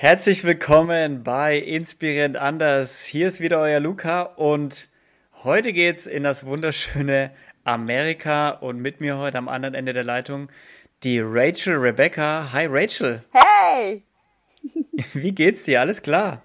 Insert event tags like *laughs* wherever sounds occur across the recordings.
Herzlich willkommen bei Inspirierend Anders. Hier ist wieder euer Luca und heute geht's in das wunderschöne Amerika und mit mir heute am anderen Ende der Leitung die Rachel Rebecca. Hi Rachel. Hey! *laughs* Wie geht's dir? Alles klar?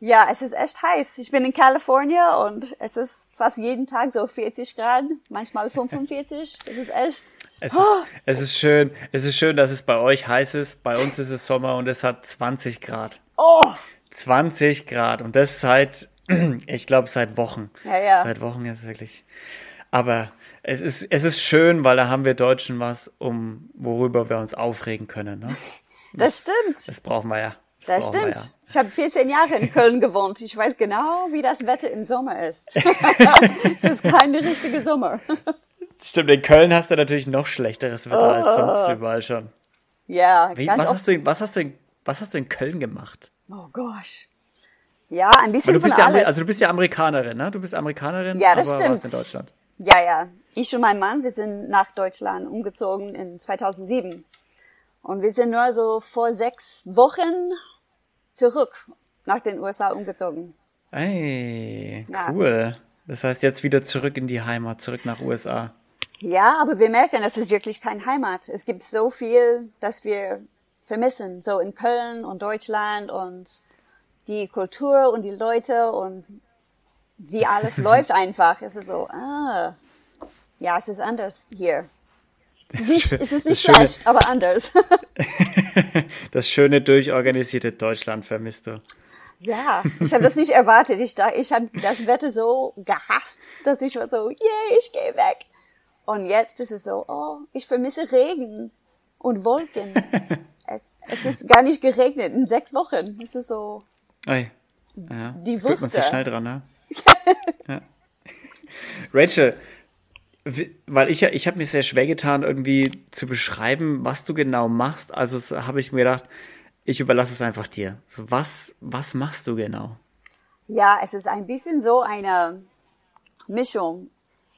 Ja, es ist echt heiß. Ich bin in Kalifornien und es ist fast jeden Tag so 40 Grad, manchmal 45. Es ist echt es ist, *gasps* es ist schön, es ist schön, dass es bei euch heiß ist. Bei uns ist es Sommer und es hat 20 Grad. Oh! 20 Grad und das seit, *clears throat* ich glaube, seit Wochen. Ja, ja. Seit Wochen ist es wirklich. Aber es ist, es ist schön, weil da haben wir Deutschen was, um worüber wir uns aufregen können. Ne? Das, *laughs* das stimmt. Das brauchen wir ja. Das, das stimmt. Ja. Ich habe 14 Jahre in Köln gewohnt. Ich weiß genau, wie das Wetter im Sommer ist. *laughs* *laughs* es ist keine richtige Sommer. Stimmt, in Köln hast du natürlich noch schlechteres Wetter oh. als sonst überall schon. Ja, Wie, was, hast du, was, hast du in, was hast du in Köln gemacht? Oh gosh. Ja, ein bisschen du bist ja alles. Also du bist ja Amerikanerin, ne? Du bist Amerikanerin, ja, das aber stimmt. warst in Deutschland. Ja, ja. Ich und mein Mann, wir sind nach Deutschland umgezogen in 2007. Und wir sind nur so vor sechs Wochen zurück nach den USA umgezogen. Ey, cool. Ja. Das heißt jetzt wieder zurück in die Heimat, zurück nach USA. Ja, aber wir merken, das ist wirklich kein Heimat. Es gibt so viel, das wir vermissen, so in Köln und Deutschland und die Kultur und die Leute und wie alles *laughs* läuft einfach. Es ist so, ah, ja, es ist anders hier. Es ist nicht, es ist nicht schlecht, aber anders. *laughs* das schöne, durchorganisierte Deutschland vermisst du. Ja, ich habe das nicht erwartet. Ich, ich habe das Wetter so gehasst, dass ich war so, yeah, ich gehe weg. Und jetzt ist es so, oh, ich vermisse Regen und Wolken. *laughs* es, es ist gar nicht geregnet in sechs Wochen. Es ist so. Oi. Ja. Die Wüste. man sich schnell dran, ne? *laughs* ja. Rachel, weil ich ja, ich habe mir sehr schwer getan, irgendwie zu beschreiben, was du genau machst. Also habe ich mir gedacht, ich überlasse es einfach dir. So, was, was machst du genau? Ja, es ist ein bisschen so eine Mischung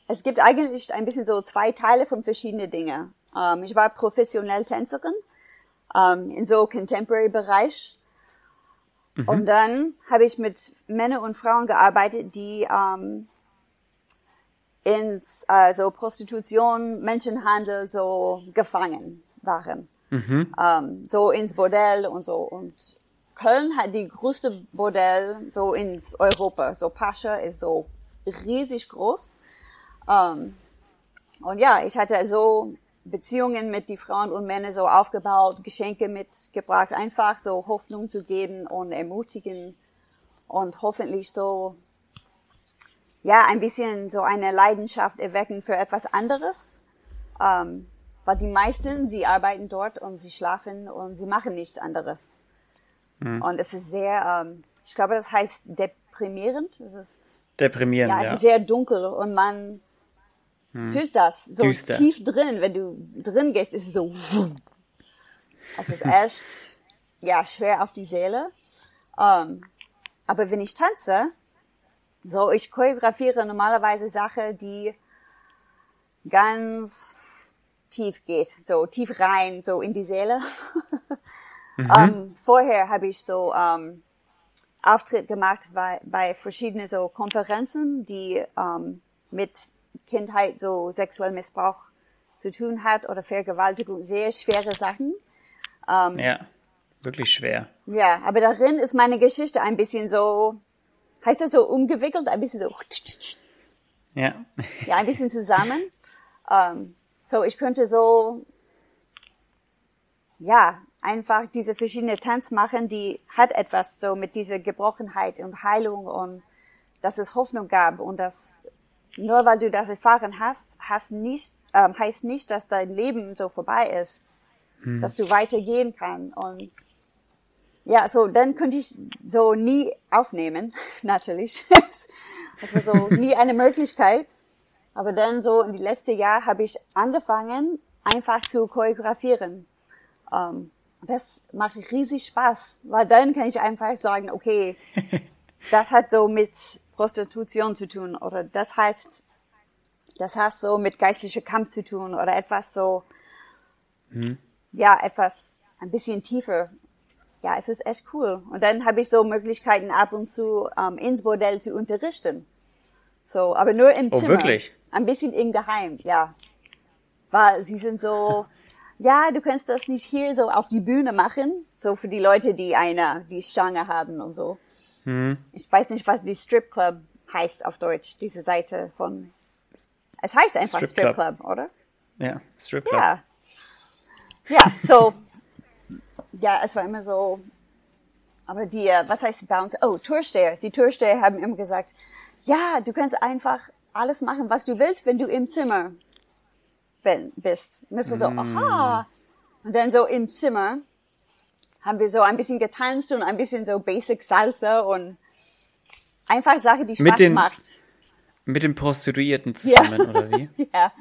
es gibt eigentlich ein bisschen so zwei Teile von verschiedenen Dingen. Ähm, ich war professionell Tänzerin ähm, in so Contemporary-Bereich. Mhm. Und dann habe ich mit Männern und Frauen gearbeitet, die ähm, ins äh, so Prostitution, Menschenhandel so gefangen waren. Mhm. Ähm, so ins Bordell und so. Und Köln hat die größte Bordell so ins Europa. So Pascha ist so riesig groß. Ähm, und ja, ich hatte so Beziehungen mit die Frauen und Männer so aufgebaut, Geschenke mitgebracht, einfach so Hoffnung zu geben und ermutigen und hoffentlich so, ja, ein bisschen so eine Leidenschaft erwecken für etwas anderes. Ähm, weil die meisten, sie arbeiten dort und sie schlafen und sie machen nichts anderes. Mhm. Und es ist sehr, ähm, ich glaube, das heißt deprimierend. Es ist deprimierend. Ja, es ja. ist sehr dunkel und man hm. fühlt das so Düster. tief drin. Wenn du drin gehst, ist es so. Es ist echt *laughs* ja schwer auf die Seele. Um, ähm, aber wenn ich tanze, so ich choreografiere normalerweise Sachen, die ganz tief geht, so tief rein, so in die Seele. *laughs* mhm. um, ähm, vorher habe ich so um, ähm, Auftritt gemacht bei, bei verschiedenen so Konferenzen, die um, mit Kindheit so sexuell Missbrauch zu tun hat oder Vergewaltigung, sehr schwere Sachen. Ähm, ja, wirklich schwer. Ja, aber darin ist meine Geschichte ein bisschen so, heißt das so umgewickelt, ein bisschen so. Ja. *laughs* Ja, ein bisschen zusammen. Ähm, so, ich könnte so, ja, einfach diese verschiedene Tanz machen, die hat etwas so mit dieser Gebrochenheit und Heilung und dass es Hoffnung gab und dass nur weil du das erfahren hast, hast nicht, ähm, heißt nicht, dass dein Leben so vorbei ist, hm. dass du weitergehen kannst. Und ja, so dann könnte ich so nie aufnehmen, *laughs* natürlich. *laughs* das war so *laughs* nie eine Möglichkeit. Aber dann so in die letzte Jahr habe ich angefangen, einfach zu choreografieren. Ähm, das macht riesig Spaß, weil dann kann ich einfach sagen, okay, das hat so mit Prostitution zu tun oder das heißt, das hat so mit geistlicher Kampf zu tun oder etwas so, hm. ja, etwas ein bisschen tiefer ja, es ist echt cool. Und dann habe ich so Möglichkeiten ab und zu ähm, ins Bordell zu unterrichten. So, aber nur im Oh, Zimmer. wirklich? Ein bisschen im Geheim, ja. Weil sie sind so, *laughs* ja, du kannst das nicht hier so auf die Bühne machen, so für die Leute, die eine, die Stange haben und so. Mhm. Ich weiß nicht, was die Strip Club heißt auf Deutsch, diese Seite von, es heißt einfach Strip Strip, Club. Club, oder? Ja, Strip Club. Ja. Ja, so, ja, es war immer so, aber die, äh, was heißt Bounce? Oh, Türsteher. Die Türsteher haben immer gesagt, ja, du kannst einfach alles machen, was du willst, wenn du im Zimmer bist. Und das war so, aha. Und dann so im Zimmer haben wir so ein bisschen getanzt und ein bisschen so Basic Salsa und einfach Sache, die Spaß Mit den- macht. Mit den Prostituierten zusammen, oder wie? *laughs* Ja,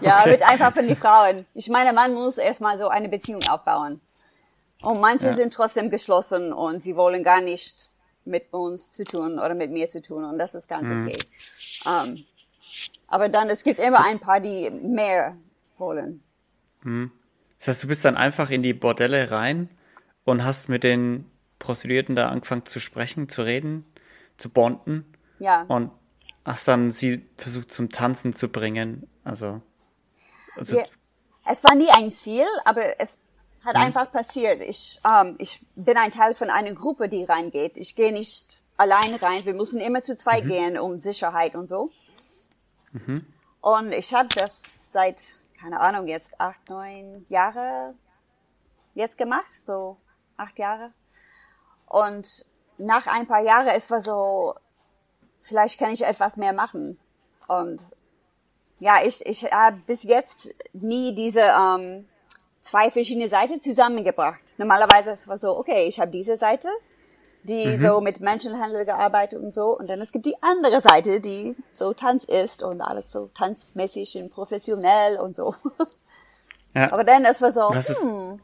ja, wird einfach von den Frauen. Ich meine, man muss erstmal so eine Beziehung aufbauen. Und manche Ja. sind trotzdem geschlossen und sie wollen gar nicht mit uns zu tun oder mit mir zu tun und das ist ganz Mhm. okay. Ähm, aber dann, es gibt immer ein paar, die mehr wollen. Das heißt, du bist dann einfach in die Bordelle rein und hast mit den Prostituierten da angefangen zu sprechen, zu reden, zu bonden Ja, und hast dann sie versucht zum Tanzen zu bringen. Also, also Ja, es war nie ein Ziel, aber es Mhm. hat einfach passiert. Ich, ähm, ich bin ein Teil von einer Gruppe, die reingeht. Ich gehe nicht allein rein. Wir müssen immer zu Mhm. zweit gehen, um Sicherheit und so. Und ich habe das seit, keine Ahnung, jetzt acht, neun Jahre jetzt gemacht, so acht Jahre. Und nach ein paar Jahren, es war so, vielleicht kann ich etwas mehr machen. Und ja, ich, ich habe bis jetzt nie diese ähm, zwei verschiedene Seiten zusammengebracht. Normalerweise es war so, okay, ich habe diese Seite, die so mit Menschenhandel gearbeitet und so, und dann es gibt die andere Seite, die so Tanz ist und alles so tanzmäßig und professionell und so. *laughs* ja. Aber dann es war so, hm,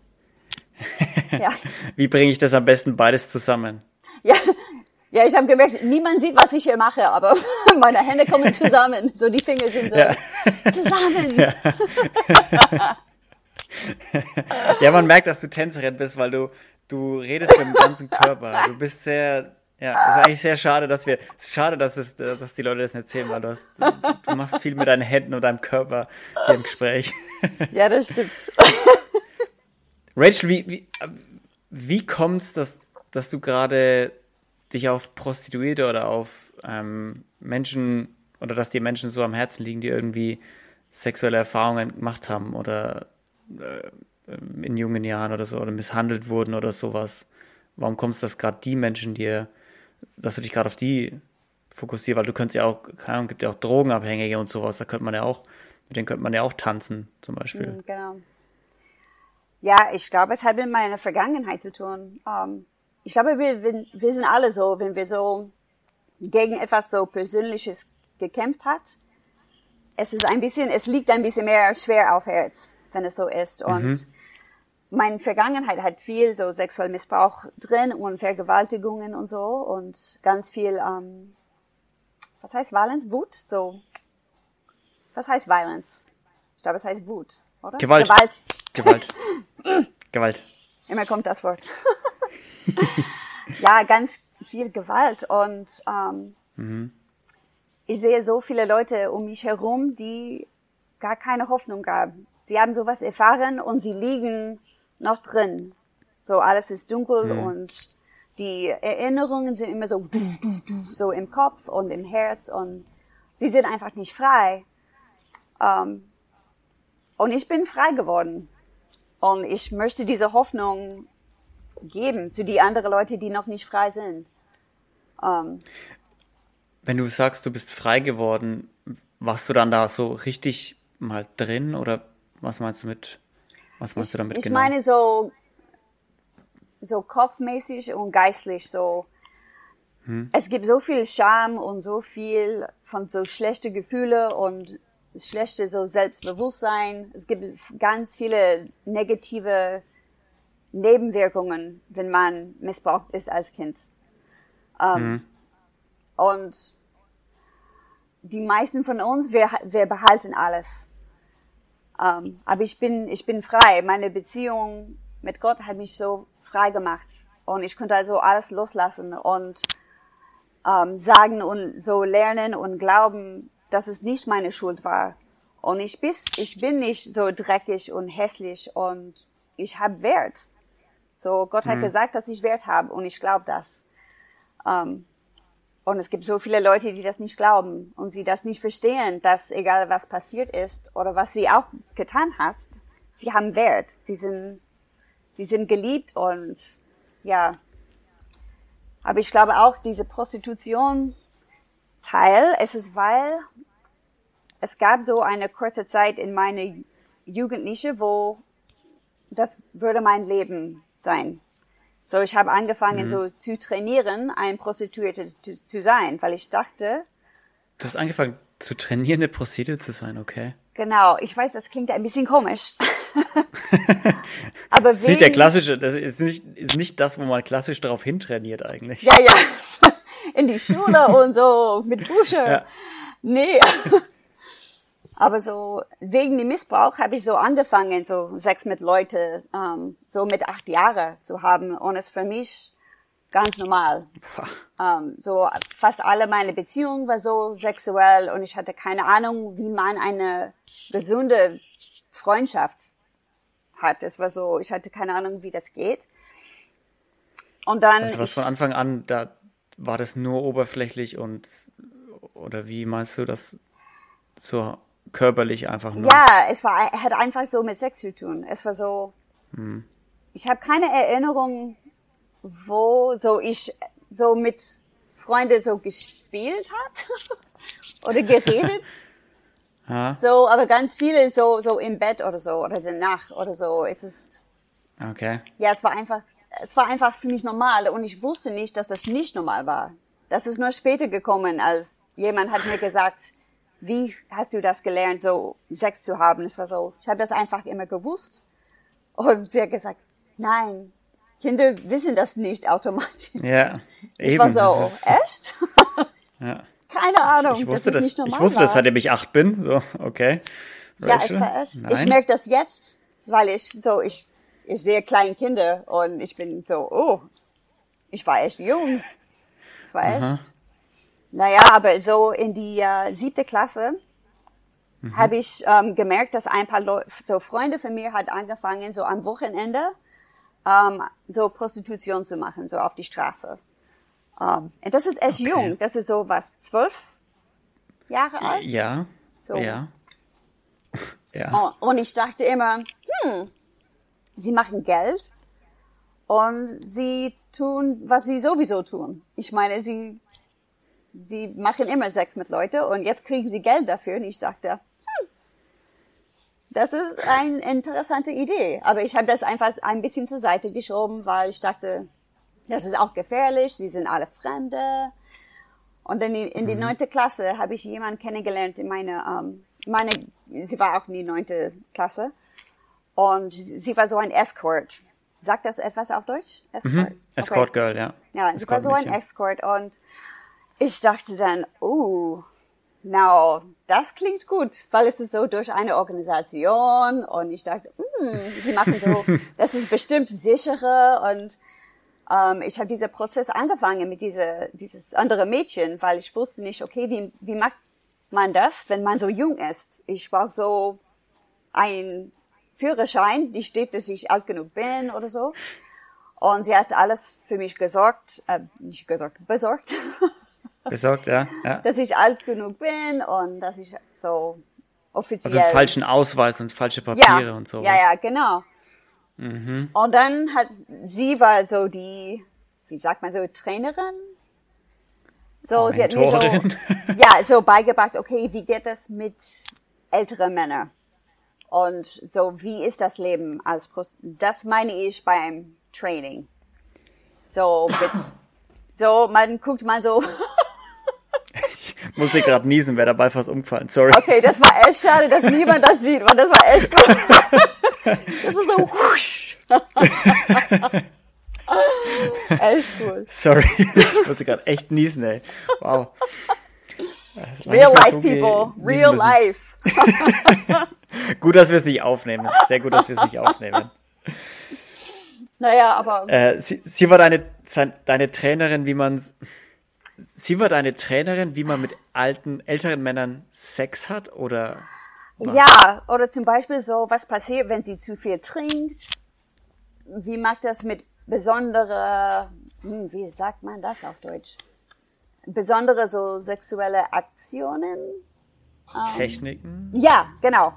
ja, *laughs* wie bringe ich das am besten beides zusammen? ja. Ja, ich habe gemerkt, niemand sieht, was ich hier mache, aber *laughs* meine Hände kommen zusammen. So die Finger sind so Ja. zusammen. *laughs* Ja, man merkt, dass du Tänzerin bist, weil du, du redest mit dem ganzen Körper. Du bist sehr, ja, es ist eigentlich sehr schade, dass wir, es ist schade, dass es, dass die Leute das nicht erzählen, weil du hast, du machst viel mit deinen Händen und deinem Körper hier im Gespräch. Ja, das stimmt. Rachel, wie, wie, wie kommt's, dass, dass du gerade dich auf Prostituierte oder auf ähm, Menschen oder dass dir Menschen so am Herzen liegen, die irgendwie sexuelle Erfahrungen gemacht haben oder äh, in jungen Jahren oder so oder misshandelt wurden oder sowas? Warum kommst dass gerade die Menschen dir, dass du dich gerade auf die fokussierst? Weil du könntest ja auch, keine Ahnung, gibt ja auch Drogenabhängige und sowas, da könnte man ja auch, mit denen könnte man ja auch tanzen, zum Beispiel. Mhm, Genau. Ja, ich glaube, es hat mit meiner Vergangenheit zu tun. Ähm, ich glaube, wir, wir, wir sind alle so, wenn wir so gegen etwas so Persönliches gekämpft hat. Es ist ein bisschen, es liegt ein bisschen mehr schwer auf Herz, wenn es so ist. Und meine Vergangenheit hat viel so sexuellen Missbrauch drin und Vergewaltigungen und so und ganz viel, ähm, was heißt Violence? Wut? So. Was heißt Violence? Ich glaube, es heißt Wut, oder? Gewalt. Gewalt. Gewalt. *laughs* Gewalt. Immer kommt das Wort. *laughs* ja, ganz viel Gewalt und ähm, ich sehe so viele Leute um mich herum, die gar keine Hoffnung haben. Sie haben sowas erfahren und sie liegen noch drin. So alles ist dunkel und die Erinnerungen sind immer so so im Kopf und im Herz und sie sind einfach nicht frei. Ähm, und ich bin frei geworden. Und ich möchte diese Hoffnung geben zu die anderen Leute, die noch nicht frei sind. Ähm, Wenn du sagst, du bist frei geworden, warst du dann da so richtig mal drin oder was meinst du mit, was meinst ich du damit ich genau? meine so, so kopfmäßig und geistlich so. Hm. Es gibt so viel Scham und so viel von so schlechte Gefühle und schlechte so Selbstbewusstsein. Es gibt ganz viele negative Nebenwirkungen, wenn man missbraucht ist als Kind. Ähm, Hm. Und die meisten von uns, wir, wir behalten alles. Ähm, aber ich bin, ich bin frei. Meine Beziehung mit Gott hat mich so frei gemacht. Und ich konnte also alles loslassen und ähm, sagen und so lernen und glauben, dass es nicht meine Schuld war. Und ich, bis, ich bin nicht so dreckig und hässlich und ich habe Wert. So, Gott hat mhm. gesagt, dass ich Wert habe und ich glaube das. Ähm, und es gibt so viele Leute, die das nicht glauben und sie das nicht verstehen, dass egal was passiert ist oder was sie auch getan hast, sie haben Wert. Sie sind, sie sind geliebt und ja. Aber ich glaube auch, diese Prostitution Teil, es ist, weil es gab so eine kurze Zeit in meiner Jugendliche, wo das würde mein Leben sein. So, ich habe angefangen, mhm. so zu trainieren, ein Prostituierte zu, zu, sein, weil ich dachte. Du hast angefangen zu trainieren, eine Prostituierte zu sein, okay? Genau. Ich weiß, das klingt ein bisschen komisch. *laughs* Aber das ist nicht der klassische, das ist nicht, ist nicht das, wo man klassisch darauf hintrainiert eigentlich. Ja, ja. *laughs* In die Schule *laughs* und so, mit Busche. Ja. Nee. *laughs* Aber so wegen dem Missbrauch habe ich so angefangen, so Sex mit Leute, ähm, so mit acht Jahren zu haben. Und es für mich ganz normal. *laughs* ähm, so fast alle meine Beziehungen war so sexuell und ich hatte keine Ahnung, wie man eine gesunde Freundschaft hat. Es war so, ich hatte keine Ahnung, wie das geht. Und dann. Also du warst von Anfang an, da war das nur oberflächlich und oder wie meinst du das so körperlich einfach nur. Ja, es war, hat einfach so mit Sex zu tun. Es war so, hm. ich habe keine Erinnerung, wo so ich so mit Freunde so gespielt hat *laughs* oder geredet. *laughs* So, aber ganz viele so so im Bett oder so oder danach oder so. Es ist Okay. Ja, es war einfach, es war einfach für mich normal und ich wusste nicht, dass das nicht normal war. Das ist nur später gekommen, als jemand hat mir gesagt, wie hast du das gelernt, so Sex zu haben? Es war so, ich habe das einfach immer gewusst. Und sie hat gesagt, nein, Kinder wissen das nicht automatisch. Ja, *laughs* ich eben. war so, ist, echt? *laughs* ja. Keine Ahnung, ich wusste das, das nicht normal Ich wusste war. das, seitdem ich acht bin, so, okay. Rachel? Ja, es war echt. Nein. Ich merke das jetzt, weil ich so, ich, ich sehe kleine Kinder und ich bin so, oh, ich war echt jung. Es war echt. Aha. Naja, aber so in die äh, siebte Klasse mhm. habe ich ähm, gemerkt, dass ein paar Leute, so Freunde von mir hat angefangen, so am Wochenende ähm, so Prostitution zu machen, so auf die Straße. Ähm, und das ist echt okay. jung. Das ist so was, zwölf Jahre alt? Ja. So. Ja. *laughs* ja. Und ich dachte immer, hm, sie machen Geld und sie tun, was sie sowieso tun. Ich meine, sie sie machen immer Sex mit Leuten und jetzt kriegen sie Geld dafür. Und ich dachte, hm, das ist eine interessante Idee. Aber ich habe das einfach ein bisschen zur Seite geschoben, weil ich dachte, das ist auch gefährlich, sie sind alle Fremde. Und dann in die mhm. neunte Klasse habe ich jemanden kennengelernt in meiner, ähm, meine, sie war auch in die neunte Klasse. Und sie war so ein Escort. Sagt das etwas auf Deutsch? Escort. Mhm. Escort okay. Girl, ja. Ja, Escort sie war so ein Escort und ich dachte dann, oh, now, das klingt gut, weil es ist so durch eine Organisation und ich dachte, mm, sie machen so, *laughs* das ist bestimmt sicherer und ähm, ich habe diesen Prozess angefangen mit diese, dieses andere Mädchen, weil ich wusste nicht, okay, wie, wie macht man das, wenn man so jung ist? Ich brauche so ein Führerschein, die steht, dass ich alt genug bin oder so. Und sie hat alles für mich gesorgt, äh, nicht gesorgt, besorgt. *laughs* Besorgt, ja, ja. Dass ich alt genug bin und dass ich so offiziell. Also einen falschen Ausweis und falsche Papiere ja, und so. Ja, ja, genau. Mhm. Und dann hat sie war so die, wie sagt man so, Trainerin. So, oh, sie hat mir so, *laughs* ja, so beigebracht, okay, wie geht das mit älteren Männern? Und so, wie ist das Leben als Prost Das meine ich beim Training. So, *laughs* so, man guckt mal so musste gerade niesen, wäre dabei fast umgefallen. Sorry. Okay, das war echt schade, dass niemand das sieht, weil das war echt gut. *laughs* Das ist so husch. echt cool. Sorry, *laughs* ich musste gerade echt niesen, ey. Wow. Real life, so people. Real life. *laughs* gut, dass wir es nicht aufnehmen. Sehr gut, dass wir es nicht aufnehmen. Naja, aber. Äh, sie, sie war deine, deine Trainerin, wie man Sie war deine Trainerin, wie man mit alten, älteren Männern Sex hat, oder? Was? Ja, oder zum Beispiel so, was passiert, wenn sie zu viel trinkt? Wie macht das mit besondere, hm, wie sagt man das auf Deutsch? Besondere so sexuelle Aktionen? Ähm, Techniken? Ja, genau.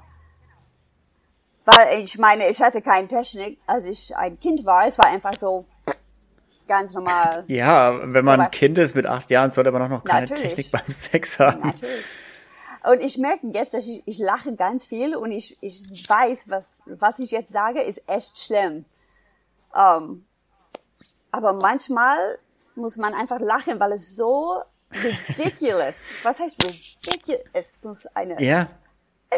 Weil ich meine, ich hatte keine Technik, als ich ein Kind war. Es war einfach so ganz normal. Ja, wenn man ein Kind ist mit acht Jahren, sollte man auch noch keine Natürlich. Technik beim Sex haben. Natürlich. Und ich merke jetzt, dass ich, ich lache ganz viel und ich, ich weiß, was, was ich jetzt sage, ist echt schlimm. Um, ähm, aber manchmal muss man einfach lachen, weil es so ridiculous. was heißt ridiculous? Es muss eine. Ja.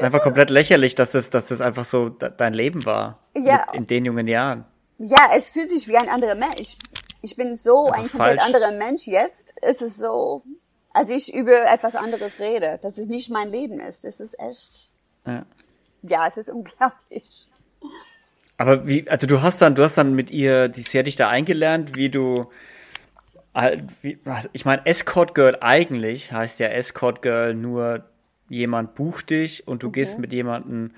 Einfach komplett lächerlich, dass das, dass das einfach so dein Leben war. Ja. in den jungen Jahren. Ja, es fühlt sich wie ein anderer Mensch. Ich bin so einfach ein komplett falsch. anderer Mensch jetzt. Es ist so, als ich über etwas anderes rede, dass es nicht mein Leben ist. Es ist echt. Ja, ja es ist unglaublich. Aber wie, also du hast dann, du hast dann mit ihr, die, sie hat dich da eingelernt, wie du, wie, ich meine, Escort Girl eigentlich heißt ja Escort Girl nur jemand bucht dich und du okay. gehst mit jemandem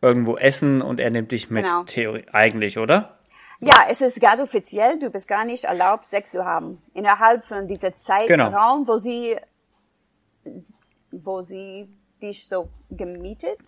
irgendwo essen und er nimmt dich mit genau. Theorie, eigentlich, oder? Ja, es ist ganz offiziell, du bist gar nicht erlaubt, Sex zu haben. Innerhalb von dieser Zeitraum, genau. wo sie, wo sie dich so gemietet.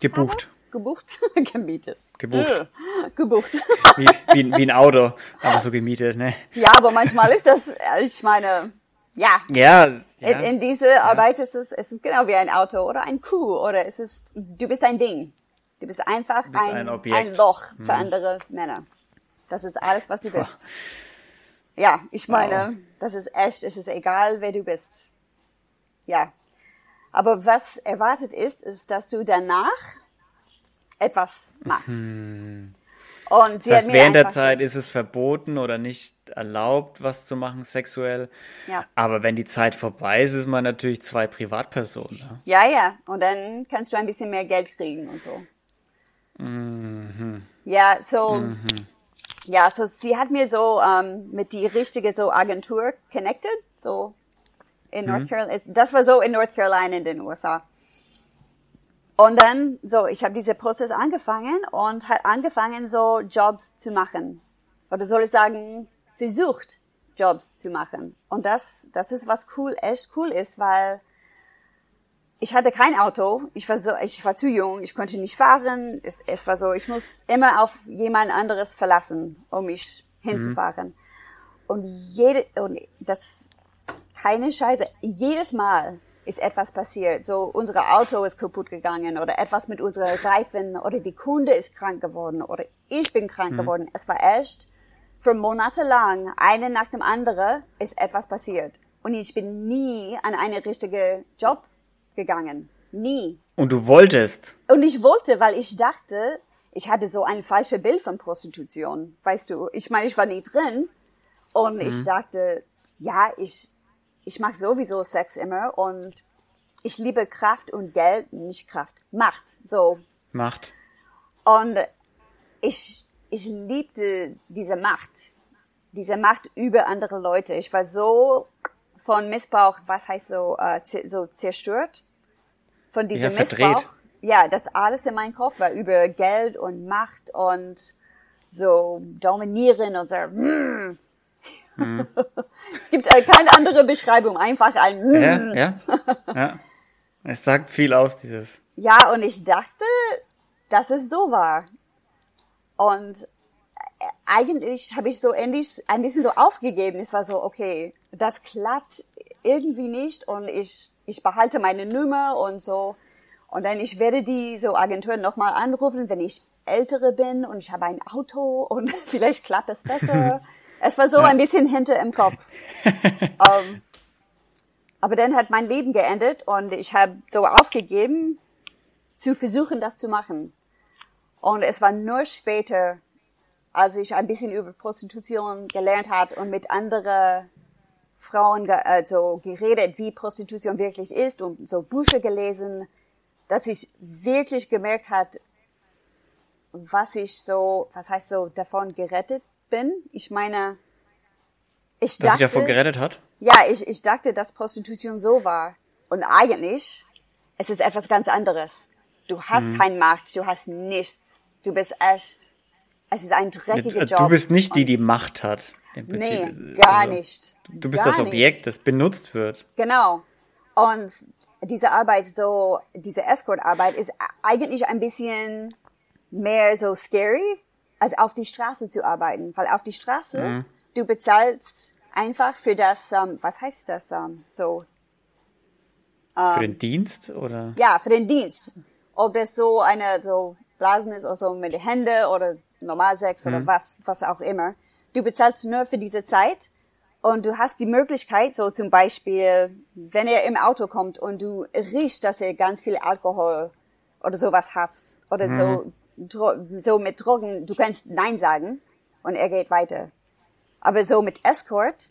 Gebucht. Habe? Gebucht? *laughs* gemietet. Gebucht. gebucht. wie, wie, wie, ein Auto, aber so gemietet, ne? Ja, aber manchmal ist das, ich meine, ja. Ja. ja. In, in diese ja. Arbeit ist es, es ist genau wie ein Auto oder ein Kuh oder es ist, du bist ein Ding. Du bist einfach du bist ein, ein, ein, Loch für mhm. andere Männer. Das ist alles, was du bist. Ja, ich meine, wow. das ist echt, es ist egal, wer du bist. Ja. Aber was erwartet ist, ist, dass du danach etwas machst. Hm. Und sie das heißt, während der Zeit ist es verboten oder nicht erlaubt, was zu machen sexuell. Ja. Aber wenn die Zeit vorbei ist, ist man natürlich zwei Privatpersonen. Ne? Ja, ja. Und dann kannst du ein bisschen mehr Geld kriegen und so. Mhm. Ja, so. Mhm. Ja, so sie hat mir so ähm, mit die richtige so Agentur connected, so in North mhm. Carolina. Das war so in North Carolina in den USA. Und dann so, ich habe diesen Prozess angefangen und hat angefangen so Jobs zu machen. Oder soll ich sagen, versucht Jobs zu machen. Und das, das ist was cool, echt cool ist, weil ich hatte kein Auto, ich war so, ich war zu jung, ich konnte nicht fahren. Es, es war so, ich muss immer auf jemand anderes verlassen, um mich hinzufahren. Mhm. Und jede, und das, keine Scheiße, jedes Mal ist etwas passiert. So, unser Auto ist kaputt gegangen oder etwas mit unseren Reifen oder die Kunde ist krank geworden oder ich bin krank mhm. geworden. Es war echt, für Monate lang, eine nach dem anderen, ist etwas passiert. Und ich bin nie an einen richtigen Job gegangen. Nie. Und du wolltest? Und ich wollte, weil ich dachte, ich hatte so ein falsches Bild von Prostitution. Weißt du, ich meine, ich war nie drin. Und mhm. ich dachte, ja, ich, ich mag sowieso Sex immer und ich liebe Kraft und Geld, nicht Kraft, Macht, so. Macht. Und ich, ich liebte diese Macht, diese Macht über andere Leute. Ich war so von Missbrauch, was heißt so, äh, so zerstört von diesem ja, Missbrauch. Ja, das alles in meinem Kopf war über Geld und Macht und so dominieren und so. Mm. Mhm. *laughs* es gibt äh, keine andere Beschreibung, einfach ein. Mm. Ja, ja, *laughs* ja. Es sagt viel aus, dieses. Ja, und ich dachte, dass es so war. Und eigentlich habe ich so endlich ein bisschen so aufgegeben. Es war so, okay, das klappt irgendwie nicht und ich, ich behalte meine Nummer und so. Und dann ich werde die so Agenturen nochmal anrufen, wenn ich ältere bin und ich habe ein Auto und *laughs* vielleicht klappt es besser. *laughs* es war so ja. ein bisschen hinter im Kopf. um, *laughs* aber dann hat mein Leben geendet und ich habe so aufgegeben, zu versuchen, das zu machen. Und es war nur später, als ich ein bisschen über Prostitution gelernt habe und mit anderen Frauen also geredet, wie Prostitution wirklich ist und so Bücher gelesen, dass ich wirklich gemerkt hat, was ich so, was heißt so davon gerettet bin. Ich meine, ich Dass dachte, sie davor gerettet hat? ja, ich, ich dachte, dass Prostitution so war. Und eigentlich, es ist etwas ganz anderes. Du hast Mhm. keine Macht, du hast nichts. Du bist echt, es ist ein dreckiger Job. Du bist nicht die, die Macht hat. Nee, gar Also, nicht. Du bist Gar das Objekt, nicht. das benutzt wird. Genau. Und diese Arbeit, so, diese Escort-Arbeit ist eigentlich ein bisschen mehr so scary, als auf die Straße zu arbeiten. Weil auf die Straße, Mhm. du bezahlst einfach für das, ähm, was heißt das, ähm, so, Für den Dienst oder? ja, für den Dienst. Ob es so eine, so Blasen ist oder so mit den Händen oder Normalsex oder was, was auch immer. Du bezahlst nur für diese Zeit und du hast die Möglichkeit, so zum Beispiel, wenn er im Auto kommt und du riechst, dass er ganz viel Alkohol oder sowas hast oder so, Dro so mit Drogen, du kannst Nein sagen und er geht weiter. Aber so mit Escort,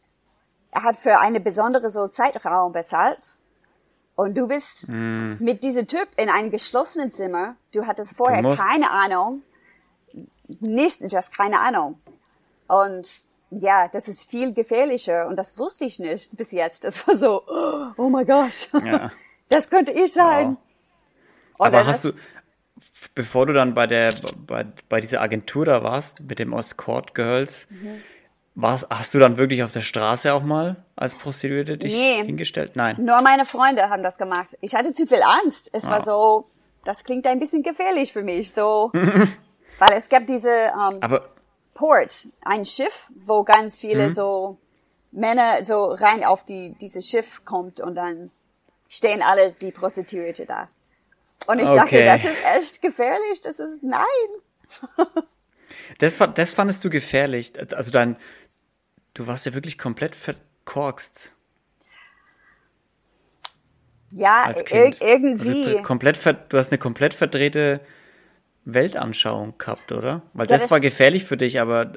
er hat für eine besondere so Zeitraum bezahlt und du bist mit diesem Typ in einem geschlossenen Zimmer. Du hattest vorher musst- keine Ahnung. Nicht, just keine Ahnung. Und ja, das ist viel gefährlicher und das wusste ich nicht bis jetzt. Das war so, oh mein Gott, Ja. *laughs* das könnte ich sein. Oder Aber hast du, bevor du dann bei der, bei, bei dieser Agentur da warst, mit dem Escort Girls, Mhm. Warst, hast du dann wirklich auf der Straße auch mal als Prostituierte dich Nee. hingestellt? Nein. Nur meine Freunde haben das gemacht. Ich hatte zu viel Angst. Es war Ah. so, das klingt ein bisschen gefährlich für mich, so, *laughs* weil es gab diese ähm, Aber Port, ein Schiff, wo ganz viele Mhm. so Männer so rein auf die dieses Schiff kommt und dann stehen alle die Prostituierte da. Und ich dachte, Okay. das ist echt gefährlich. Das ist nein. *laughs* das, das fandest du gefährlich. Also dein, du warst ja wirklich komplett verkorkst Ja, als ir Kind. irgendwie. Also du, komplett du hast eine komplett verdrehte Weltanschauung gehabt, oder? Weil Ja, das, das- war gefährlich für dich, aber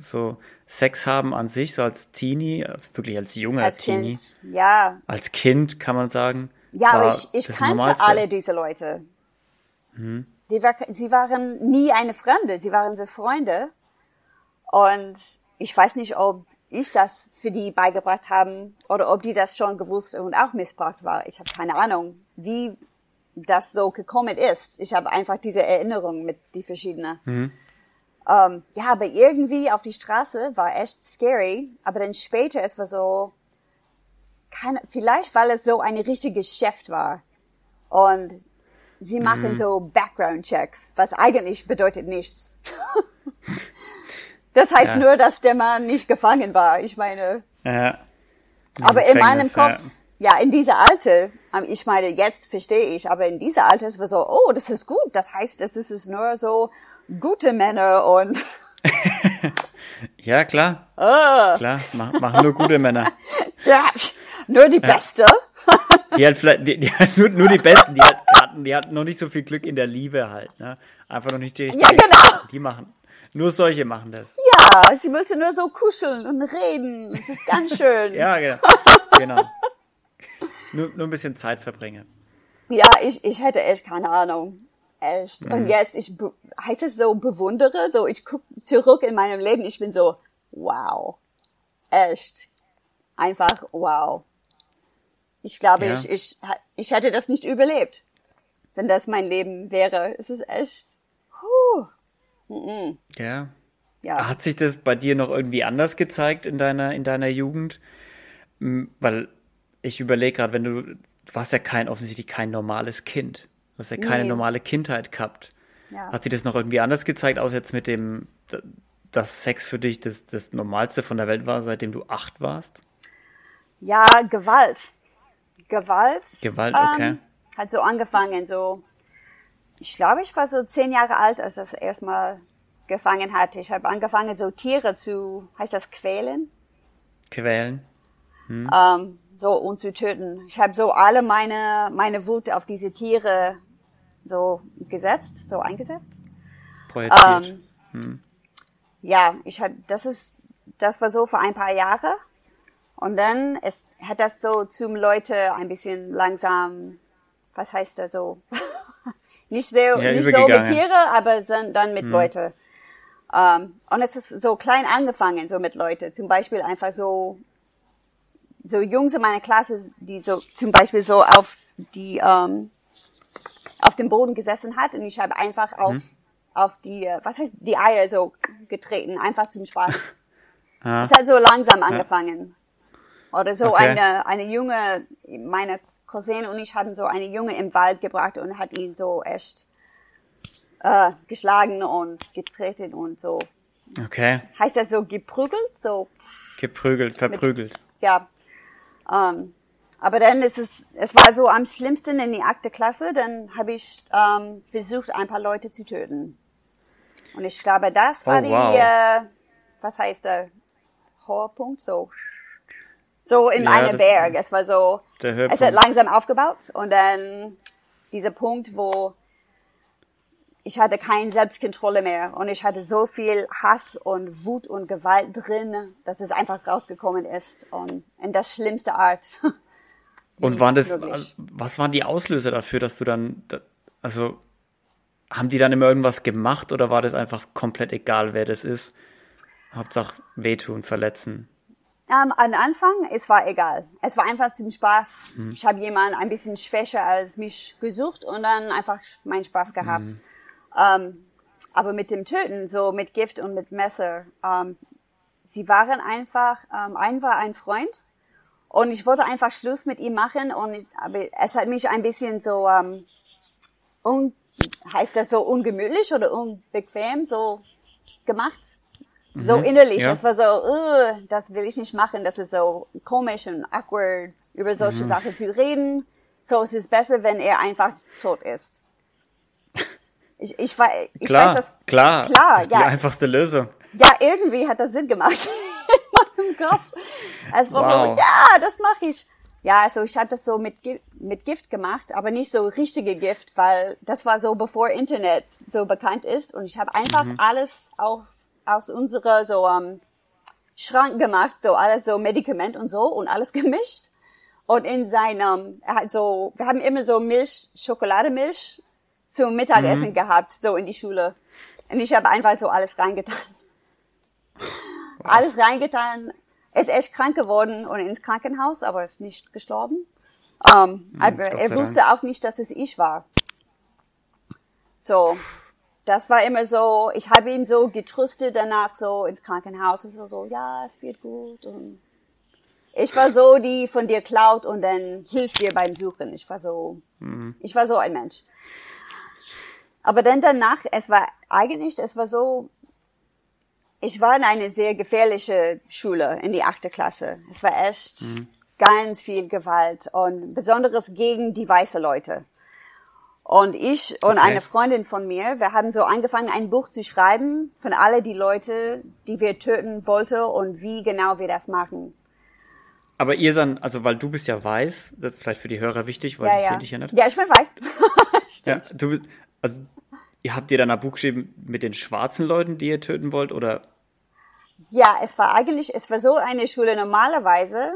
so Sex haben an sich, so als Teenie, also wirklich als junger als Teenie, Kind. Ja, als Kind kann man sagen. Ja, aber ich, ich kannte Normalste. alle diese Leute. Die war, sie waren nie eine Fremde, sie waren so Freunde. Und ich weiß nicht, ob ich das für die beigebracht haben oder ob die das schon gewusst und auch missbraucht war. Ich habe keine Ahnung, wie das so gekommen ist. Ich habe einfach diese Erinnerung mit die verschiedenen. Ähm, ja, aber irgendwie auf die Straße war echt scary. Aber dann später, es war so, keine, vielleicht weil es so ein richtiges Geschäft war. Und sie machen so Background-Checks, was eigentlich bedeutet nichts. *laughs* das heißt Ja. nur, dass der Mann nicht gefangen war. Ich meine, Ja. aber in meinem Kopf, ja. in dieser Alter, ähm, ich meine, jetzt verstehe ich, aber in dieser Alter ist es so, oh, das ist gut. Das heißt, das ist nur so gute Männer und *laughs* Ja, klar. Ah. Klar, mach, machen nur gute Männer. *laughs* ja, nur die Beste. *laughs* Die halt vielleicht, die, die halt nur, nur die Besten, die, hatten, die hatten noch nicht so viel Glück in der Liebe halt, ne? Einfach noch nicht die richtige. Ja, genau. Die machen. Nur solche machen das. Ja, sie wollte nur so kuscheln und reden. Das ist ganz schön. *laughs* Ja, genau. genau. Nur, nur ein bisschen Zeit verbringen. Ja, ich, ich hätte echt keine Ahnung. Echt. Und Mhm. jetzt, ich, heißt es so, bewundere, so, ich guck zurück in meinem Leben, ich bin so, wow. Echt. Einfach, wow. Ich glaube, Ja. ich, ich, ich hätte das nicht überlebt, wenn das mein Leben wäre. Es ist echt, huh, Ja. ja. Hat sich das bei dir noch irgendwie anders gezeigt in deiner, in deiner Jugend? Weil ich überlege gerade, wenn du, du warst ja kein, offensichtlich kein normales Kind. Du hast ja keine Nee. normale Kindheit gehabt. Ja. Hat sich das noch irgendwie anders gezeigt, außer jetzt mit dem, dass Sex für dich das, das Normalste von der Welt war, seitdem du acht warst? Ja, Gewalt. Gewalt. Gewalt, okay. Ähm, hat so angefangen, so. Ich glaube, ich war so zehn Jahre alt, als das erstmal gefangen hat. Ich habe angefangen, so Tiere zu, heißt das quälen, Quälen? ähm, so und zu töten. Ich habe so alle meine meine Wut auf diese Tiere so gesetzt, so eingesetzt. Projiziert? Ähm, Ja, ich hab, das ist, das war so für ein paar Jahre. Und dann es, hat das so zum Leute ein bisschen langsam, was heißt das so? *laughs* nicht sehr, Ja, nicht so mit. Tiere, aber dann, mit Leute. Ähm, und es ist so klein angefangen, so mit Leute. Zum Beispiel einfach so, so Jungs in meiner Klasse, die so zum Beispiel so auf die, ähm, auf dem Boden gesessen hat und ich habe einfach auf, mhm. auf die, was heißt, die Eier so getreten, einfach zum Spaß. *laughs* ah. Es hat so langsam angefangen. Ja. Oder so okay. eine, eine junge, meine Cousine und ich hatten so eine Junge im Wald gebracht und hat ihn so echt äh, geschlagen und getreten und so. Okay. Heißt das so geprügelt? So. Geprügelt, verprügelt. Mit, ja. Ähm, aber dann ist es, es war so am schlimmsten in die akte Klasse, dann habe ich ähm, versucht, ein paar Leute zu töten. Und ich glaube, das war oh, die, wow. äh, was heißt der Hohepunkt? So, so in ja, einem Berg. Es war so, es hat langsam aufgebaut und dann dieser Punkt, wo ich hatte keine Selbstkontrolle mehr und ich hatte so viel Hass und Wut und Gewalt drin, dass es einfach rausgekommen ist und in der schlimmste Art. *laughs* Und waren das, wirklich. was waren die Auslöser dafür, dass du dann, also haben die dann immer irgendwas gemacht oder war das einfach komplett egal, wer das ist? Hauptsache wehtun, verletzen. Um, ähm, am Anfang, es war egal. Es war einfach zum Spaß. Mhm. Ich habe jemanden ein bisschen schwächer als mich gesucht und dann einfach meinen Spaß gehabt. Mhm. Um, aber mit dem Töten, so mit Gift und mit Messer, um, sie waren einfach, ein war ein Freund und ich wollte einfach Schluss mit ihm machen und ich, aber es hat mich ein bisschen so, ähm, un, heißt das so ungemütlich oder unbequem so gemacht. Mhm, so innerlich. Ja. Es war so, uh, das will ich nicht machen. Das ist so komisch und awkward, über solche mhm. Sachen zu reden. So, es ist besser, wenn er einfach tot ist. Ich, ich, ich klar, weiß das. Klar, klar, die ja. einfachste Lösung. Ja, irgendwie hat das Sinn gemacht. *laughs* im Kopf. Es war wow. so, ja, das mache ich. Ja, also ich habe das so mit, mit Gift gemacht, aber nicht so richtige Gift, weil das war so bevor Internet so bekannt ist und ich habe einfach mhm. alles aus, aus unserer so um, Schrank gemacht, so alles so Medikament und so und alles *laughs* gemischt. Und in seinem, er hat so, wir haben immer so Milch, Schokolademilch zum Mittagessen mhm. gehabt, so in die Schule. Und ich habe einfach so alles reingetan. Alles reingetan. Er ist echt krank geworden und ins Krankenhaus, aber ist nicht gestorben. Ähm, mhm, aber er wusste Dank. auch nicht, dass es ich war. So, das war immer so, ich habe ihn so getröstet danach so ins Krankenhaus und so, so, ja, es wird gut und ich war so, die von dir klaut und dann hilft dir beim Suchen. Ich war so, mhm. ich war so ein Mensch. Aber dann danach, es war eigentlich, es war so, ich war in eine sehr gefährliche Schule in die achte Klasse. Es war echt mhm. ganz viel Gewalt und besonderes gegen die weiße Leute. Und ich und okay. eine Freundin von mir, wir haben so angefangen, ein Buch zu schreiben von alle die Leute, die wir töten wollten und wie genau wir das machen. Aber ihr dann, also weil du bist ja weiß, vielleicht für die Hörer wichtig, weil ja, die ja. sehen dich ja nicht. Ja, ich bin weiß. *laughs* ja, du, also Ihr habt ihr dann ein Buch geschrieben mit den schwarzen Leuten, die ihr töten wollt, oder? Ja, es war eigentlich, es war so eine Schule normalerweise.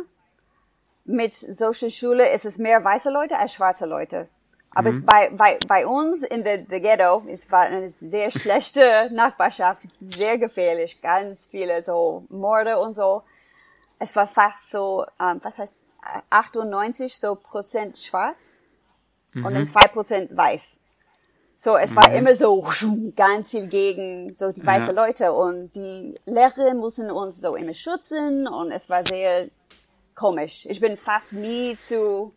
Mit solcher Schule ist es mehr weiße Leute als schwarze Leute. Aber mhm. es bei, bei, bei uns in der the Ghetto, es war eine sehr schlechte *laughs* Nachbarschaft, sehr gefährlich, ganz viele so Morde und so. Es war fast so, ähm, was heißt 98 so Prozent schwarz mhm. und dann zwei Prozent weiß. So, es war mhm. immer so *laughs* ganz viel gegen so die weiße ja. Leute und die Lehrer mussten uns so immer schützen und es war sehr komisch. Ich bin fast nie zu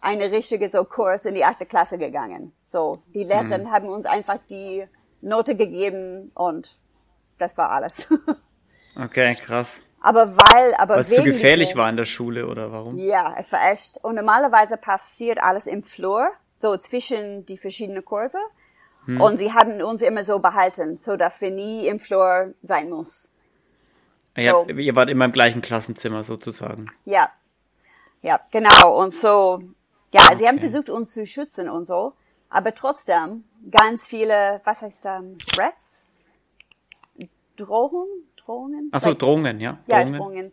eine richtige so Kurs in die achte Klasse gegangen. So, die Lehrer mhm. haben uns einfach die Note gegeben und das war alles. *laughs* okay, krass. Aber weil, aber weil es zu gefährlich war in der Schule oder warum? Ja, es war echt. Und normalerweise passiert alles im Flur, so zwischen die verschiedenen Kurse. Hm. Und sie haben uns immer so behalten, so dass wir nie im Flur sein muss. Ja, so. ihr wart immer im gleichen Klassenzimmer sozusagen. Ja, ja, genau. Und so, ja, okay. sie haben versucht, uns zu schützen und so, aber trotzdem ganz viele, was heißt da, Threats? Drohungen? Drohungen? Ach so, Drohungen, ja. Ja, Drohungen.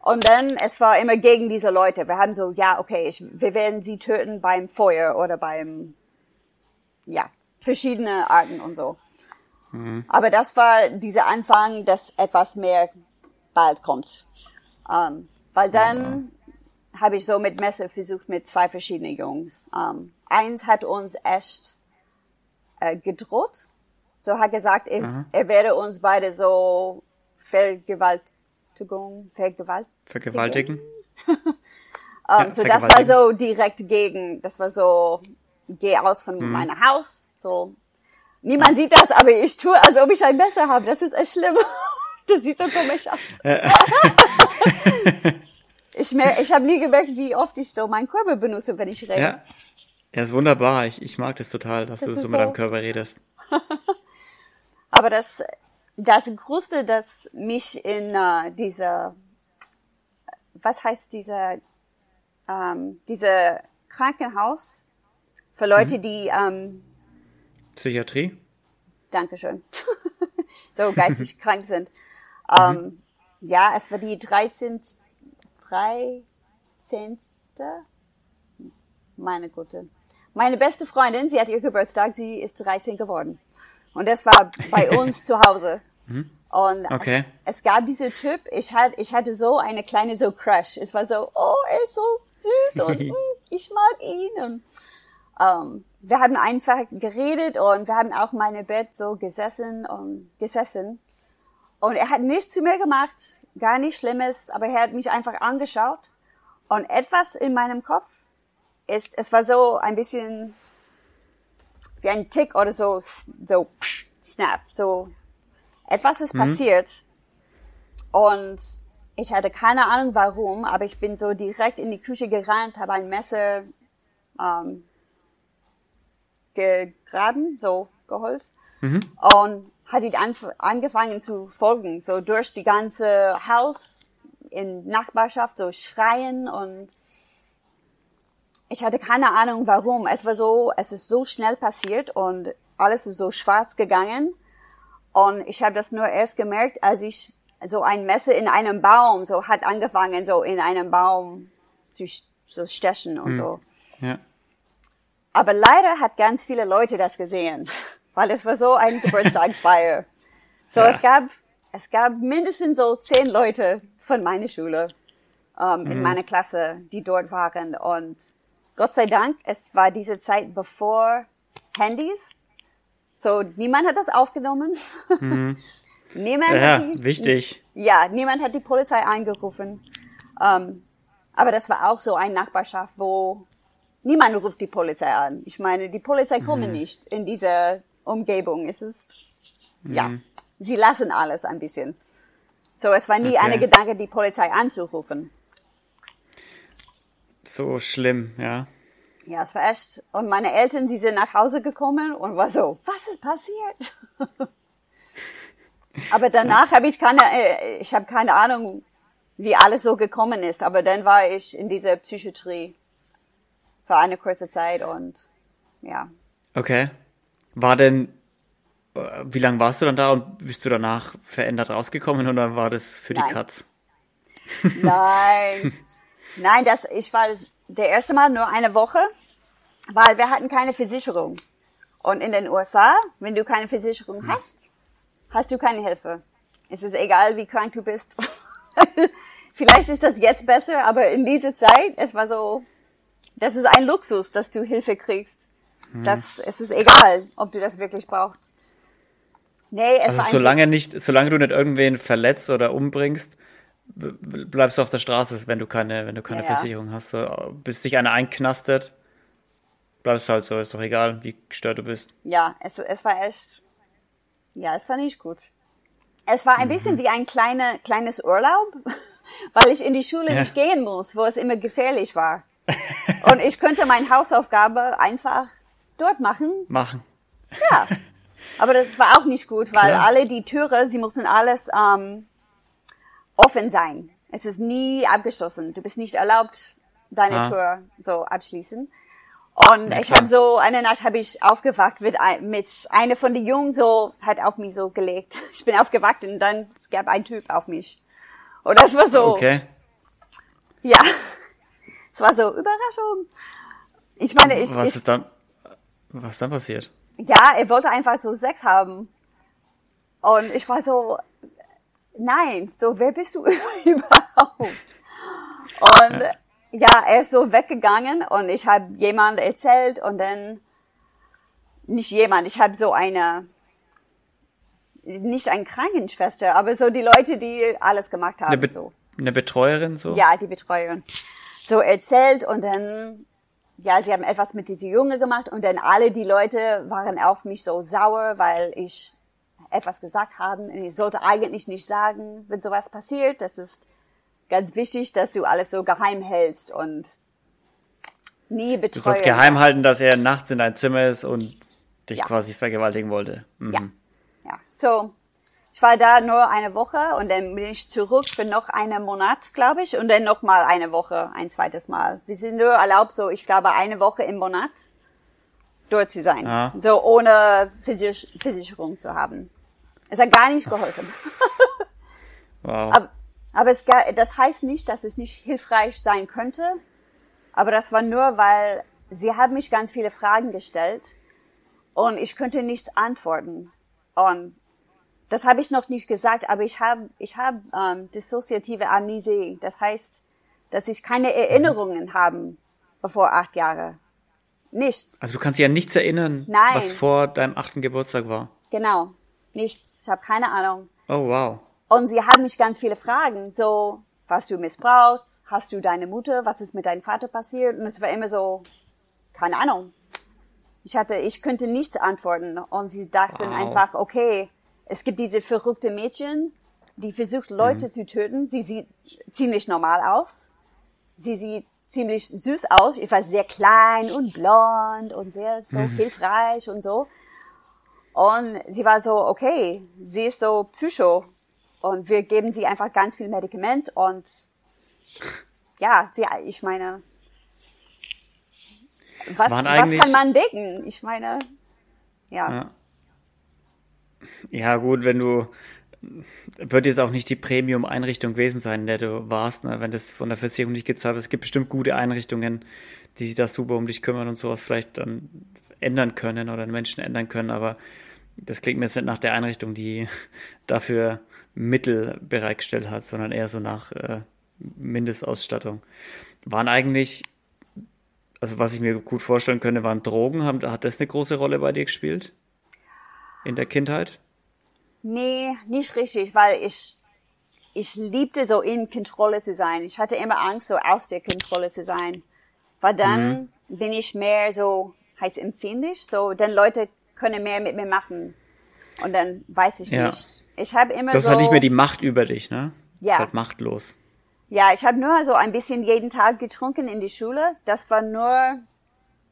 Und dann, es war immer gegen diese Leute. Wir haben so, ja, okay, ich, wir werden sie töten beim Feuer oder beim, ja, verschiedene Arten und so. Aber das war dieser Anfang, dass etwas mehr bald kommt. Ähm, weil dann habe ich so mit Messe versucht mit zwei verschiedenen Jungs. Ähm, eins hat uns echt äh, gedroht. So hat gesagt, er, er werde uns beide so Vergewaltigung, Vergewalt Vergewaltigen. um, *laughs* Ja, so das war so direkt gegen, das war so, geh aus von Mhm. meinem Haus, so. Niemand sieht das, aber ich tue, als ob ich ein Messer habe. Das ist echt schlimm. *laughs* Das sieht so komisch aus. *laughs* ich mer ich habe nie gemerkt, wie oft ich so meinen Körper benutze, wenn ich rede. Ja. Ja, ist wunderbar. Ich, ich mag das total, dass Das du so mit deinem Körper redest. *laughs* Aber das, das Größte, das mich in äh, dieser, was heißt dieser, ähm, diese Krankenhaus für Leute, Mhm. die, ähm, Psychiatrie? Dankeschön, *laughs* so geistig *laughs* krank sind. Ähm, ja, es war die 13. 13. Meine Gute. Meine beste Freundin, sie hat ihr Geburtstag, sie ist 13 geworden. Und das war bei *laughs* uns zu Hause. Und Okay. es, es gab diese Typ, ich hatte, ich hatte so eine kleine so Crush. Es war so, oh, er ist so süß und mm, *laughs* ich mag ihn. Und, ähm, wir haben einfach geredet und wir haben auch meine Bett so gesessen und gesessen. Und er hat nichts zu mir gemacht, gar nichts Schlimmes, aber er hat mich einfach angeschaut. Und etwas in meinem Kopf ist, es war so ein bisschen wie ein Tick oder so, so psch, snap, so etwas ist passiert. Und ich hatte keine Ahnung warum, aber ich bin so direkt in die Küche gerannt, habe ein Messer ähm, gegraben, so geholt und hat anf angefangen zu folgen, so durch die ganze Haus in Nachbarschaft, so schreien und ich hatte keine Ahnung warum. Es war so, es ist so schnell passiert und alles ist so schwarz gegangen und ich habe das nur erst gemerkt, als ich so ein Messer in einem Baum so hat angefangen, so in einem Baum zu so stechen und so. Ja. Aber leider hat ganz viele Leute das gesehen, *laughs* weil es war so ein Geburtstagsfeier. *laughs* So, Ja. es gab, es gab mindestens so zehn Leute von meiner Schule, ähm, in meiner Klasse, die dort waren. Und Gott sei Dank, es war diese Zeit bevor Handys. So, niemand hat das aufgenommen. *laughs* niemand Ja, die, wichtig. ja, niemand hat die Polizei angerufen. Ähm, aber das war auch so eine Nachbarschaft, wo niemand ruft die Polizei an. Ich meine, die Polizei kommen nicht in diese Umgebung. Es ist, ja, sie lassen alles ein bisschen. So, es war nie Okay. eine Gedanke, die Polizei anzurufen. So schlimm, ja. Ja, es war echt. Und meine Eltern, sie sind nach Hause gekommen und war so, was ist passiert? *laughs* aber danach habe ich keine, äh, ich habe keine Ahnung, wie alles so gekommen ist. Aber dann war ich in dieser Psychiatrie für eine kurze Zeit und ja. Okay. War denn, äh, wie lange warst du dann da und bist du danach verändert rausgekommen oder war das für die Nein. Katz? *laughs* Nein, nein, das, ich war der erste Mal nur eine Woche, weil wir hatten keine Versicherung. Und in den USA, wenn du keine Versicherung hast, hast du keine Hilfe. Es ist egal, wie krank du bist. *laughs* Vielleicht ist das jetzt besser, aber in dieser Zeit, es war so, das ist ein Luxus, dass du Hilfe kriegst. Das, es ist egal, ob du das wirklich brauchst. Nee, es Also solange nicht, solange du nicht irgendwen verletzt oder umbringst, bleibst du auf der Straße, wenn du keine, wenn du keine Ja. Versicherung hast. So, bis sich einer einknastet, bleibst du halt so, ist doch egal, wie gestört du bist. ja, es, es war echt, ja, es war nicht gut. Es war ein bisschen wie ein kleine, kleines Urlaub, *laughs* weil ich in die Schule Ja. nicht gehen muss, wo es immer gefährlich war. Und ich könnte meine Hausaufgabe einfach dort machen. Machen. Ja. *laughs* Aber das war auch nicht gut, weil Klar. alle die Türe, sie mussten alles ähm, offen sein. Es ist nie abgeschlossen. Du bist nicht erlaubt, deine Ah. Tür so abschließen. Und Ja, ich habe so eine Nacht habe ich aufgewacht mit mit einer von den Jungen so hat auf mich so gelegt. *laughs* Ich bin aufgewacht und dann es gab ein Typ auf mich. Und das war so Okay. ja. *laughs* Es war so Überraschung. Ich meine, ich, Was ich ist dann, was ist dann passiert? ja, er wollte einfach so Sex haben. Und ich war so, nein, so, wer bist du *laughs* überhaupt? Und ja. ja, er ist so weggegangen und ich habe jemand erzählt und dann, nicht jemand, ich habe so eine, nicht eine Krankenschwester, aber so die Leute, die alles gemacht haben. Eine, Be so. eine Betreuerin so? Ja, die Betreuerin. So erzählt und dann, ja, sie haben etwas mit dieser Junge gemacht und dann alle die Leute waren auf mich so sauer, weil ich etwas gesagt habe. Und ich sollte eigentlich nicht sagen, wenn sowas passiert. Das ist ganz wichtig, dass du alles so geheim hältst und nie betreuen. Du sollst geheim halten, dass er nachts in dein Zimmer ist und dich ja. quasi vergewaltigen wollte. Mhm. Ja. Ja. So. Ich war da nur eine Woche und dann bin ich zurück für noch einen Monat, glaube ich, und dann noch mal eine Woche, ein zweites Mal. Wir sind nur erlaubt, so, ich glaube, eine Woche im Monat dort zu sein. Ah. So, ohne Versicherung zu haben. Es hat gar nicht geholfen. *laughs* wow. Aber, aber es, das heißt nicht, dass es nicht hilfreich sein könnte. Aber das war nur, weil sie haben mich ganz viele Fragen gestellt und ich könnte nichts antworten. Und das habe ich noch nicht gesagt, aber ich habe ich habe ähm, dissoziative Amnesie. Das heißt, dass ich keine Erinnerungen mhm. habe vor acht Jahren. Nichts. Also du kannst dich an nichts erinnern, Nein. was vor deinem achten Geburtstag war. Genau. Nichts. Ich habe keine Ahnung. Oh wow. Und sie haben mich ganz viele Fragen. So, was du missbrauchst, hast du deine Mutter, was ist mit deinem Vater passiert? Und es war immer so, keine Ahnung. Ich hatte, ich könnte nichts antworten. Und sie dachten wow. einfach, okay, es gibt diese verrückte Mädchen, die versucht, Leute mhm. zu töten. Sie sieht ziemlich normal aus. Sie sieht ziemlich süß aus. Ich war sehr klein und blond und sehr so mhm. hilfreich und so. Und sie war so, okay, sie ist so psycho. Und wir geben sie einfach ganz viel Medikament und ja, sie, ich meine, was, was kann man denken? Ich meine, ja. ja. Ja, gut, wenn du, wird jetzt auch nicht die Premium-Einrichtung gewesen sein, in der du warst, ne? wenn das von der Versicherung nicht gezahlt wird. Es gibt bestimmt gute Einrichtungen, die sich da super um dich kümmern und sowas vielleicht dann ändern können oder Menschen ändern können, aber das klingt mir jetzt nicht nach der Einrichtung, die *laughs* dafür Mittel bereitgestellt hat, sondern eher so nach äh, Mindestausstattung. Waren eigentlich also was ich mir gut vorstellen könnte, waren Drogen. Hat das eine große Rolle bei dir gespielt? In der Kindheit? Nee, nicht richtig, weil ich, ich liebte so in Kontrolle zu sein. Ich hatte immer Angst, so aus der Kontrolle zu sein. Weil dann mhm. bin ich mehr so, heißt empfindlich, so, dann Leute können mehr mit mir machen. Und dann weiß ich ja. nicht. Ich habe immer das so. Das hat nicht mehr die Macht über dich, ne? Ja. Ist halt machtlos. Ja, ich habe nur so ein bisschen jeden Tag getrunken in die Schule. Das war nur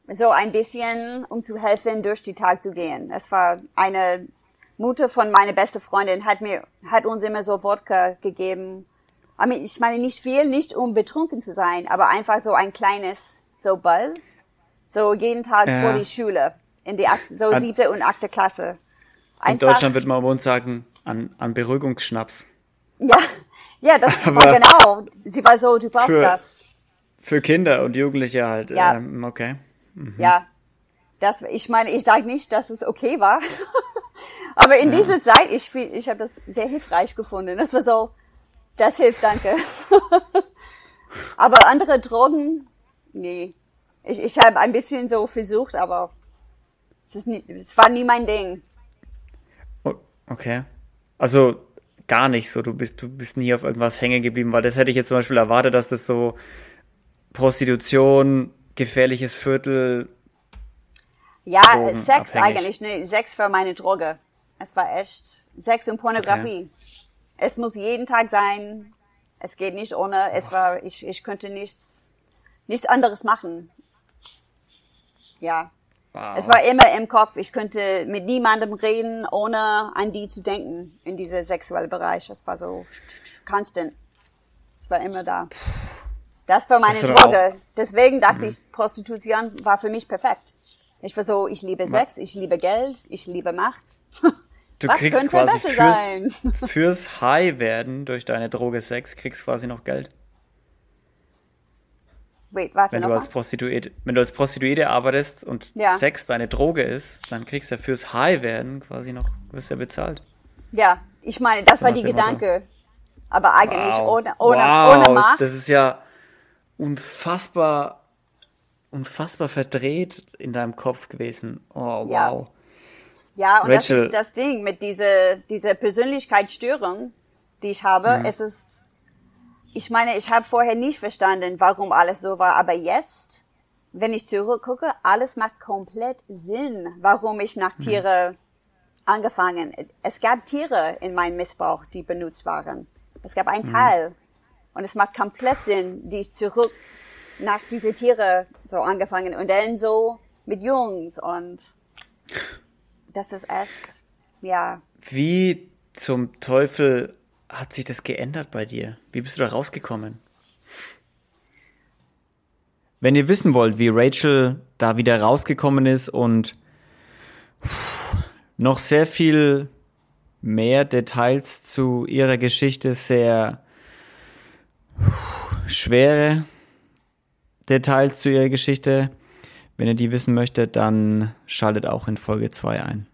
so ein bisschen, um zu helfen, durch die Tag zu gehen. Es war eine Mutter von meiner beste Freundin hat mir, hat uns immer so Wodka gegeben. Ich meine nicht viel, nicht um betrunken zu sein, aber einfach so ein kleines, so Buzz. So jeden Tag ja. vor die Schule. In die acht, so siebte und achte Klasse. Einfach, in Deutschland wird man bei uns sagen, an, an Beruhigungsschnaps. Ja, ja, das *laughs* Aber war genau. Sie war so, du brauchst für, das. Für Kinder und Jugendliche halt. Ja. Ähm, okay. Mhm. Ja. Das, ich meine, ich sage nicht, dass es okay war. *laughs* Aber in ja. dieser Zeit, ich, ich habe das sehr hilfreich gefunden. Das war so, das hilft, danke. *laughs* aber andere Drogen, nee. Ich, ich habe ein bisschen so versucht, aber es, ist nie, es war nie mein Ding. Okay. Also gar nicht so. Du bist, du bist nie auf irgendwas hängen geblieben, weil das hätte ich jetzt zum Beispiel erwartet, dass das so Prostitution, gefährliches Viertel. Ja, Drogen Sex abhängig. eigentlich. Ne? Sex war meine Droge. Es war echt Sex und Pornografie. Okay. Es muss jeden Tag sein. Es geht nicht ohne. Es war, ich, ich könnte nichts, nichts anderes machen. Ja. Wow. Es war immer im Kopf, ich könnte mit niemandem reden, ohne an die zu denken in diese sexuelle Bereich. Das war so constant. Es war immer da. Das war meine Droge. Deswegen dachte mhm. ich, Prostitution war für mich perfekt. Ich war so, ich liebe Sex, ich liebe Geld, ich liebe Macht. Du Was kriegst quasi fürs, *laughs* fürs High werden durch deine Droge Sex, kriegst quasi noch Geld. Wait, warte wenn du als Prostituierte, wenn du als Prostituierte arbeitest und ja. Sex deine Droge ist, dann kriegst du ja fürs High werden quasi noch, wirst ja bezahlt. Ja, ich meine, das So war die dem Motto. Gedanke. Aber eigentlich Wow. ohne, ohne, wow, ohne Macht. Das ist ja unfassbar, unfassbar verdreht in deinem Kopf gewesen. Oh, wow. Ja. Ja, und das Rachel. ist das Ding mit dieser, dieser Persönlichkeitsstörung, die ich habe. Es ist, ich meine, ich habe vorher nicht verstanden, warum alles so war, aber jetzt, wenn ich zurückgucke, alles macht komplett Sinn, warum ich nach Tiere angefangen. Es gab Tiere in meinem Missbrauch, die benutzt waren. Es gab einen Teil. Und es macht komplett Sinn, die zurück nach diese Tiere so angefangen und dann so mit Jungs und das ist echt, ja, Wie zum Teufel hat sich das geändert bei dir? Wie bist du da rausgekommen? Wenn ihr wissen wollt, wie Rachel da wieder rausgekommen ist und noch sehr viel mehr Details zu ihrer Geschichte, sehr schwere Details zu ihrer Geschichte, wenn ihr die wissen möchtet, dann schaltet auch in Folge 2 ein.